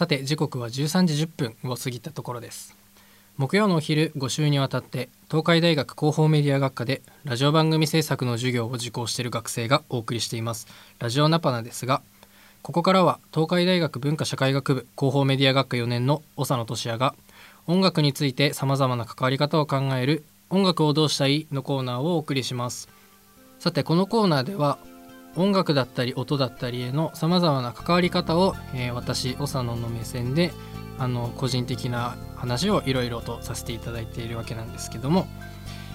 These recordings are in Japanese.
さて時刻は13時10分を過ぎたところです。木曜のお昼5週にわたって東海大学広報メディア学科でラジオ番組制作の授業を受講している学生がお送りしています。ラジオナパナですがここからは東海大学文化社会学部広報メディア学科4年の長野俊也が音楽についてさまざまな関わり方を考える音楽をどうしたいのコーナーをお送りします。さてこのコーナーでは音楽だったり音だったりへのさまざまな関わり方を、えー、私長野の目線であの個人的な話をいろいろとさせていただいているわけなんですけども、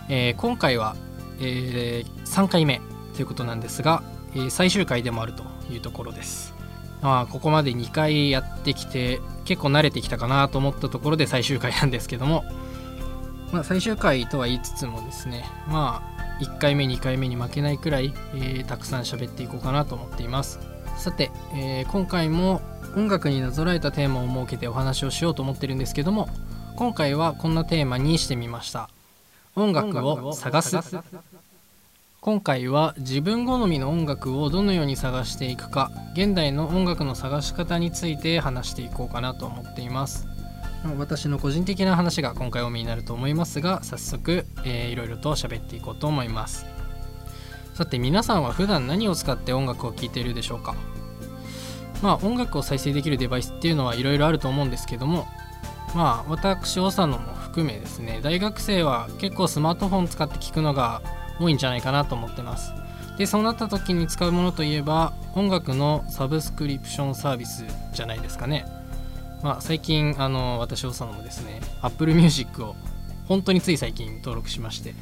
えー、今回は、えー、3回目ということなんですが、えー、最終回でもあるというところです。まあ、ここまで2回やってきて結構慣れてきたかなと思ったところで最終回なんですけども、まあ、最終回とは言いつつもですねまあ1回目2回目に負けないくらい、えー、たくさん喋っていこうかなと思っています。さて、えー、今回も音楽になぞらえたテーマを設けてお話をしようと思ってるんですけども今回はこんなテーマにしてみました。音楽を探す。今回は自分好みの音楽をどのように探していくか現代の音楽の探し方について話していこうかなと思っています。私の個人的な話が今回多めになると思いますが早速、えー、いろいろと喋っていこうと思います。さて皆さんは普段何を使って音楽を聴いているでしょうか？まあ音楽を再生できるデバイスっていうのはいろいろあると思うんですけどもまあ私長野も含めですね大学生は結構スマートフォン使って聴くのが多いんじゃないかなと思ってます。でそうなった時に使うものといえば音楽のサブスクリプションサービスじゃないですかね。まあ最近あの私長野もですね Apple Music を本当につい最近登録しまして、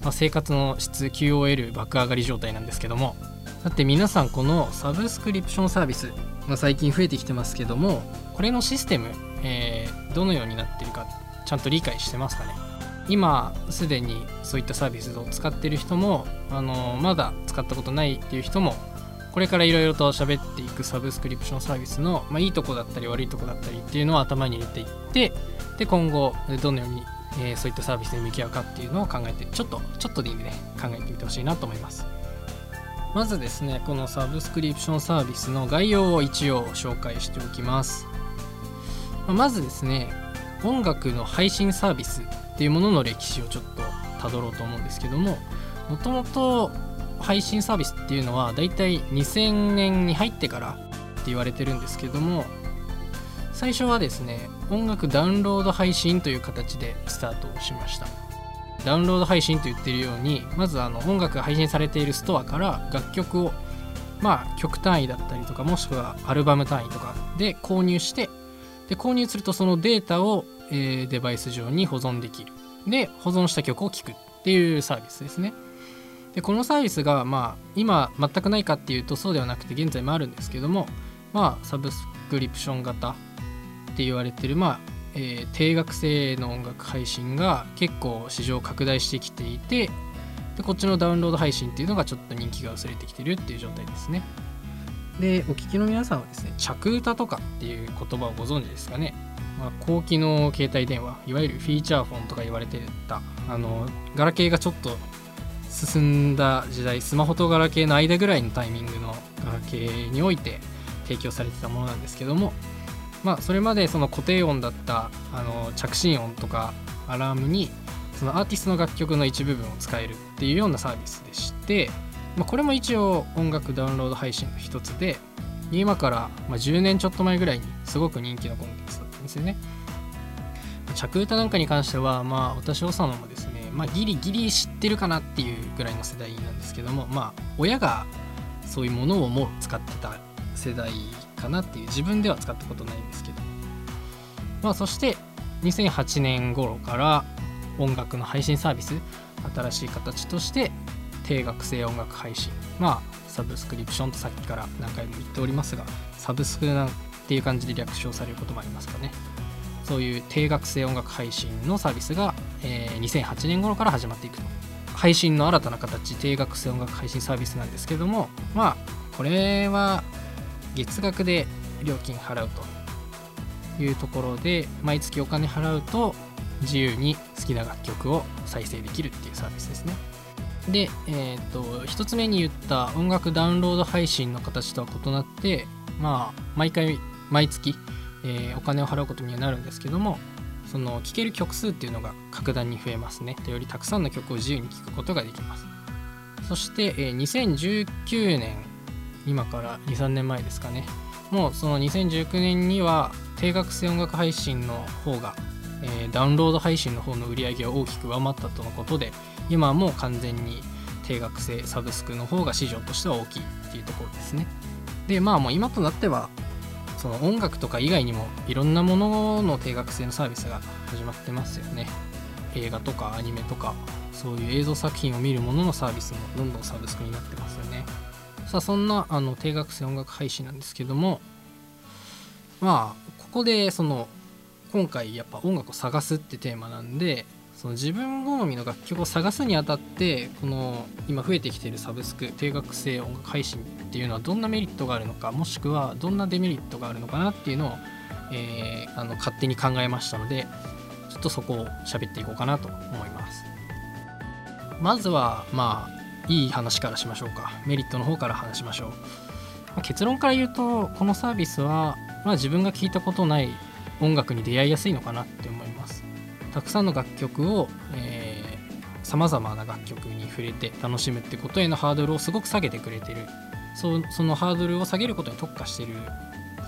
まあ、生活の質 QOL 爆上がり状態なんですけどもだって皆さんこのサブスクリプションサービス、まあ、最近増えてきてますけどもこれのシステム、えー、どのようになってるかちゃんと理解してますかね？今すでにそういったサービスを使ってる人もあのまだ使ったことないっていう人もこれからいろいろと喋っていくサブスクリプションサービスの、まあ、いいとこだったり悪いとこだったりっていうのを頭に入れていってで今後どのように、えー、そういったサービスに向き合うかっていうのを考えてちょっとちょっとでいいんでね考えてみてほしいなと思います。まずですねこのサブスクリプションサービスの概要を一応紹介しておきます。まずですね音楽の配信サービスっていうものの歴史をちょっとたどろうと思うんですけどももともと配信サービスっていうのはだいたい2000年に入ってからって言われてるんですけども最初はですね音楽ダウンロード配信という形でスタートしました。ダウンロード配信と言ってるようにまずあの音楽が配信されているストアから楽曲をまあ曲単位だったりとかもしくはアルバム単位とかで購入してで購入するとそのデータをえー、デバイス上に保存できる。で保存した曲を聴くっていうサービスですね。でこのサービスがまあ今全くないかっていうとそうではなくて現在もあるんですけどもまあサブスクリプション型って言われてるまあ、えー、定額制の音楽配信が結構市場拡大してきていてでこっちのダウンロード配信っていうのがちょっと人気が薄れてきてるっていう状態ですね。でお聞きの皆さんはですね着歌とかっていう言葉をご存知ですかね。まあ、高機能携帯電話いわゆるフィーチャーフォンとか言われてたあのガラケーがちょっと進んだ時代スマホとガラケーの間ぐらいのタイミングのガラケーにおいて提供されてたものなんですけどもまあそれまでその固定音だったあの着信音とかアラームにそのアーティストの楽曲の一部分を使えるっていうようなサービスでして、まあ、これも一応音楽ダウンロード配信の一つで今から10年ちょっと前ぐらいにすごく人気のコンテンツだったんですよね。着歌なんかに関しては、まあ、私、長野もですね、まあ、ギリギリ知ってるかなっていうぐらいの世代なんですけども、まあ、親がそういうものをもう使ってた世代かなっていう、自分では使ったことないんですけど、まあ、そして2008年頃から音楽の配信サービス、新しい形として定額制音楽配信、まあ、サブスクリプションとさっきから何回も言っておりますがサブスクなんていう感じで略称されることもありますかね。そういう定額制音楽配信のサービスが、えー、2008年頃から始まっていくと。配信の新たな形定額制音楽配信サービスなんですけどもまあこれは月額で料金払うというところで毎月お金払うと自由に好きな楽曲を再生できるっていうサービスですね。で、えーと、1つ目に言った音楽ダウンロード配信の形とは異なってまあ毎回毎月えー、お金を払うことにはなるんですけどもその聴ける曲数っていうのが格段に増えますね。よりたくさんの曲を自由に聴くことができます。そして、えー、2019年今から23年前ですかね。もうその2019年には定額制音楽配信の方が、えー、ダウンロード配信の方の売り上げを大きく上回ったとのことで今はもう完全に定額制サブスクの方が市場としては大きいっていうところですね。でまあもう今となってはその音楽とか以外にもいろんなものの定額制のサービスが始まってますよね。映画とかアニメとかそういう映像作品を見るもののサービスもどんどんサブスクになってますよね。さあそんなあの定額制音楽配信なんですけどもまあここでその今回やっぱ音楽を探すってテーマなんでその自分好みの楽曲を探すにあたってこの今増えてきているサブスク定額制音楽配信っていうのはどんなメリットがあるのかもしくはどんなデメリットがあるのかなっていうのを、えー、あの勝手に考えましたのでちょっとそこを喋っていこうかなと思います。まずはまあいい話からしましょうか。メリットの方から話しましょう、まあ、結論から言うとこのサービスは、まあ、自分が聴いたことない音楽に出会いやすいのかなって思いますたくさんの楽曲をさまざまな楽曲に触れて楽しむってことへのハードルをすごく下げてくれてる。そそのハードルを下げることに特化してる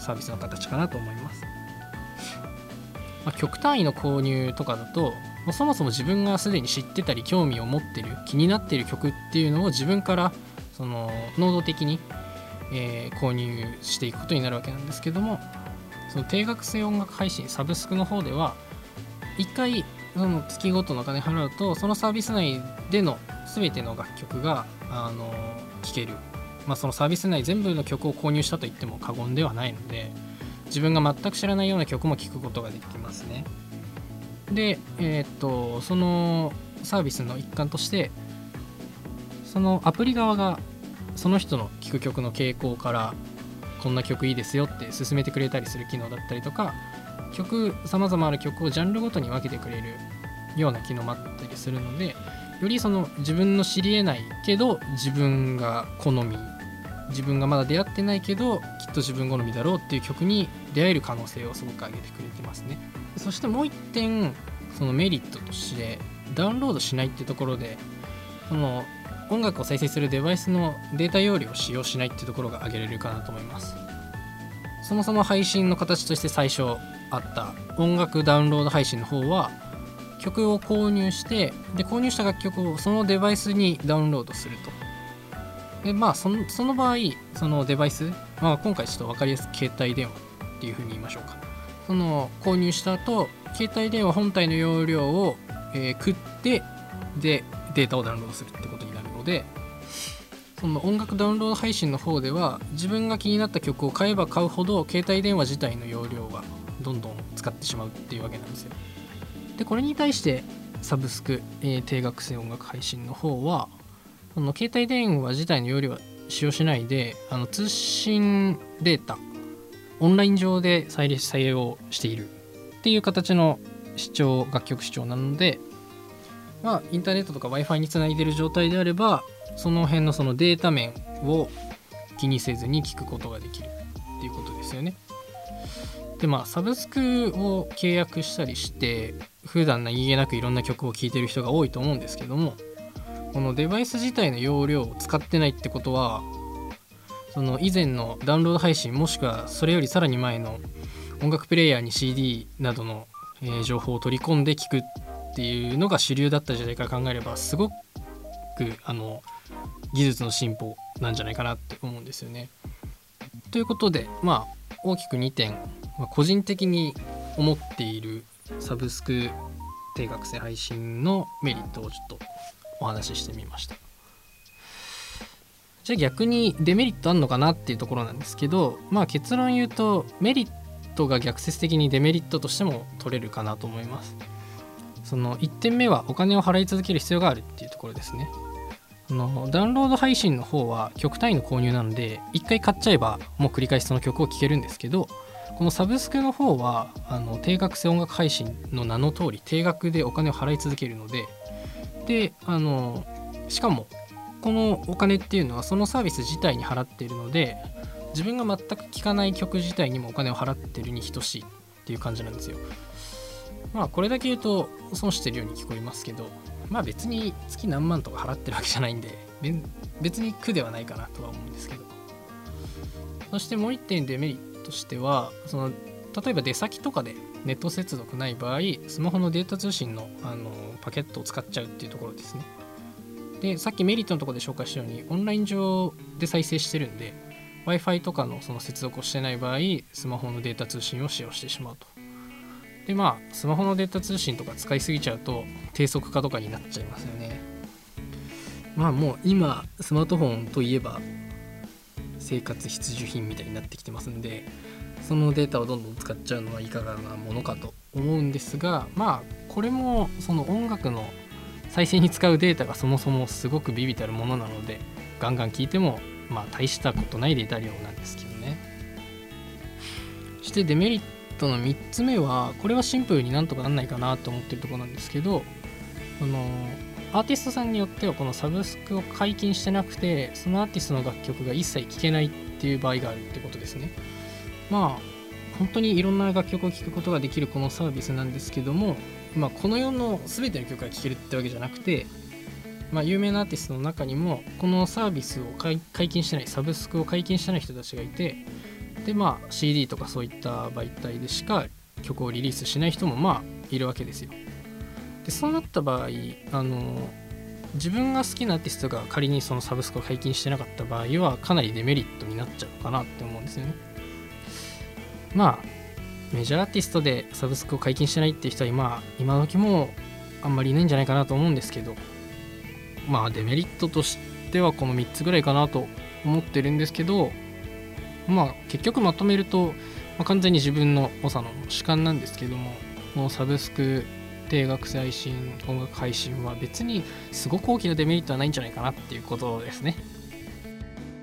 サービスの形かなと思います、まあ、曲単位の購入とかだとそもそも自分がすでに知ってたり興味を持ってる気になってる曲っていうのを自分からその能動的に、えー、購入していくことになるわけなんですけどもその定額制音楽配信サブスクの方では1回その月ごとのお金払うとそのサービス内での全ての楽曲があの聴ける、まあ、そのサービス内全部の曲を購入したと言っても過言ではないので自分が全く知らないような曲も聴くことができますね。でえー、っとそのサービスの一環としてそのアプリ側がその人の聴く曲の傾向からこんな曲いいですよって勧めてくれたりする機能だったりとか曲さまざまな曲をジャンルごとに分けてくれるような機能もあったりするのでよりその自分の知り得ないけど自分が好み自分がまだ出会ってないけどきっと自分好みだろうっていう曲に出会える可能性をすごく上げてくれてますね。そしてもう一点そのメリットとしてダウンロードしないってところでその音楽を再生するデバイスのデータ容量を使用しないってところが挙げれるかなと思います。そもそも配信の形として最初あった音楽ダウンロード配信の方は曲を購入してで購入した楽曲をそのデバイスにダウンロードすると。でまあそのその場合そのデバイス、まあ、今回ちょっと分かりやすく携帯電話っていうふうに言いましょうか。その購入した後携帯電話本体の容量を、えー、食ってでデータをダウンロードするってことになるのでその音楽ダウンロード配信の方では自分が気になった曲を買えば買うほど携帯電話自体の容量どんどん使ってしまうっていうわけなんですよ。でこれに対してサブスク、えー、定額制音楽配信の方はその携帯電話自体の容量は使用しないであの通信データオンライン上で再採用しているっていう形の視聴楽曲視聴なのでまあインターネットとか w i f i につないでる状態であればその辺のそのデータ面を気にせずに聞くことができるっていうことですよね。でまあサブスクを契約したりして普段何気なくいろんな曲を聴いてる人が多いと思うんですけどもこのデバイス自体の容量を使ってないってことはその以前のダウンロード配信もしくはそれよりさらに前の音楽プレイヤーに CD などの、え、情報を取り込んで聴くっていうのが主流だった時代から考えればすごくあの技術の進歩なんじゃないかなって思うんですよね。ということでまあ大きく2点まあ、個人的に思っているサブスク定額制配信のメリットをちょっとお話ししてみました。じゃあ逆にデメリットあんのかなっていうところなんですけどまあ結論言うとメリットが逆説的にデメリットとしても取れるかなと思います。その1点目はお金を払い続ける必要があるっていうところですね。のダウンロード配信の方は曲単位の購入なので1回買っちゃえばもう繰り返しその曲を聴けるんですけどこのサブスクの方はあの定額制音楽配信の名の通り定額でお金を払い続けるのでであのしかもこのお金っていうのはそのサービス自体に払っているので自分が全く聴かない曲自体にもお金を払ってるに等しいっていう感じなんですよ。まあこれだけ言うと損してるように聞こえますけどまあ別に月何万とか払ってるわけじゃないんで別に苦ではないかなとは思うんですけど。そしてもう一点デメリット。としてはその例えば出先とかでネット接続ない場合スマホのデータ通信のあのパケットを使っちゃうっていうところですね。でさっきメリットのところで紹介したようにオンライン上で再生してるんで w i f i とかのその接続をしてない場合スマホのデータ通信を使用してしまうと。でまあスマホのデータ通信とか使いすぎちゃうと低速化とかになっちゃいますよね。まあもう今スマートフォンといえば生活必需品みたいになってきてますんでそのデータをどんどん使っちゃうのはいかがなものかと思うんですがまあこれもその音楽の再生に使うデータがそもそもすごくビビたるものなのでガンガン聞いてもまあ大したことないデータ量なんですけどね。そしてデメリットの3つ目はこれはシンプルになんとかなんないかなと思ってるとこなんですけどそのアーティストさんによってはこのサブスクを解禁してなくてそのアーティストの楽曲が一切聴けないっていう場合があるってことですね。まあ本当にいろんな楽曲を聴くことができるこのサービスなんですけども、まあ、この世の全ての曲が聴けるってわけじゃなくて、まあ、有名なアーティストの中にもこのサービスを解禁してないサブスクを解禁してない人たちがいてでまあ CD とかそういった媒体でしか曲をリリースしない人もまあいるわけですよ。でそうなった場合あの自分が好きなアーティストが仮にそのサブスクを解禁してなかった場合はかなりデメリットになっちゃうかなって思うんですよね。まあメジャーアーティストでサブスクを解禁してないっていう人は今今時もあんまりいないんじゃないかなと思うんですけどまあデメリットとしてはこの3つぐらいかなと思ってるんですけどまあ結局まとめると、まあ、完全に自分の長の主観なんですけどもこのサブスク定額制配信音楽配信は別にすごく大きなデメリットはないんじゃないかなっていうことですね。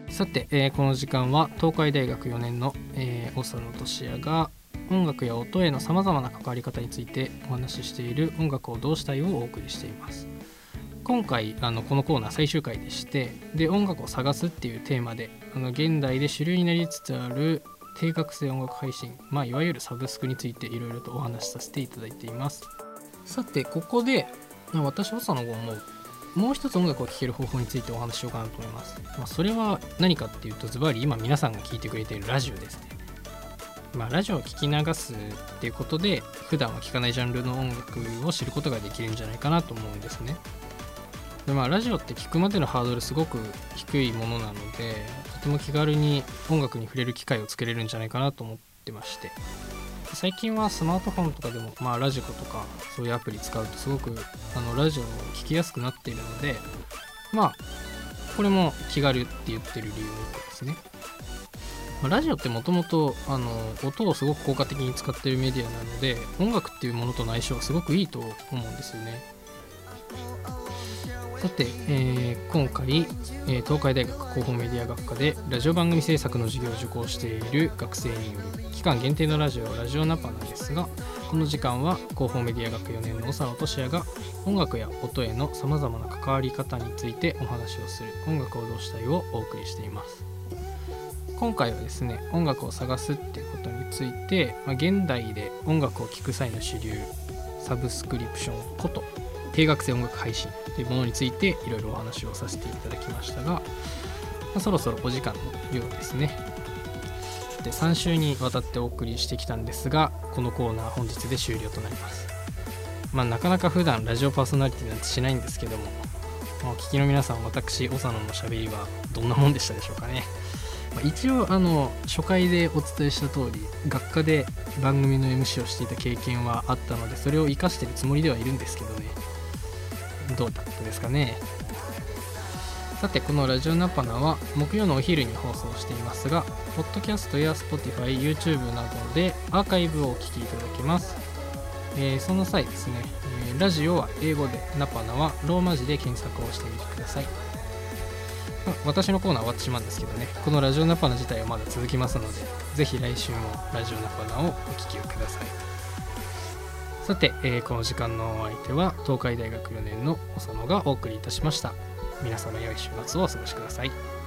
さて、えー、この時間は東海大学4年の、えー、長野俊也が音楽や音へのさまざまな関わり方についてお話ししている「音楽をどうしたい」をお送りしています。今回あのこのコーナー最終回でしてで音楽を探すっていうテーマであの現代で主流になりつつある定額制音楽配信、まあ、いわゆるサブスクについていろいろとお話しさせていただいています。さてここで私はその後思うもう一つ音楽を聴ける方法についてお話ししようかなと思います、まあ、それは何かっていうとズバリ今皆さんが聴いてくれているラジオですね。まあ、ラジオを聴き流すっていうことで普段は聴かないジャンルの音楽を知ることができるんじゃないかなと思うんですね。でまあラジオって聴くまでのハードルすごく低いものなのでとても気軽に音楽に触れる機会をつけれるんじゃないかなと思ってまして。最近はスマートフォンとかでも、まあ、ラジコとかそういうアプリ使うとすごくあのラジオを聴きやすくなっているのでまあこれも気軽って言ってる理由ですね、まあ、ラジオってもともと音をすごく効果的に使ってるメディアなので音楽っていうものとの相性はすごくいいと思うんですよね。さて、えー、今回、えー、東海大学広報メディア学科でラジオ番組制作の授業を受講している学生による期間限定のラジオラジオナパなんですがこの時間は広報メディア学4年の長野俊也が音楽や音へのさまざまな関わり方についてお話をする「音楽をどうしたい」をお送りしています。今回はですね音楽を探すっていうことについて、まあ、現代で音楽を聴く際の主流サブスクリプションこと定額制音楽配信というものについていろいろお話をさせていただきましたが、まあ、そろそろお時間のようですね。で3週にわたってお送りしてきたんですがこのコーナー本日で終了となります。まあ、なかなか普段ラジオパーソナリティなんてしないんですけども、お聞きの皆さん私長野のしゃべりはどんなもんでしたでしょうかね。ま、一応あの初回でお伝えした通り学科で番組の MC をしていた経験はあったのでそれを生かしてるつもりではいるんですけどねどうだったですかね。さてこのラジオナパナは木曜のお昼に放送していますがポッドキャストや Spotify、YouTube などでアーカイブをお聞きいただけます、えー、その際ですね、えー、ラジオは英語でナパナはローマ字で検索をしてみてください。私のコーナー終わってしまうんですけどねこのラジオナパナ自体はまだ続きますのでぜひ来週もラジオナパナをお聴きください。さて、えー、この時間のお相手は東海大学4年の長野がお送りいたしました。皆様良い週末をお過ごしください。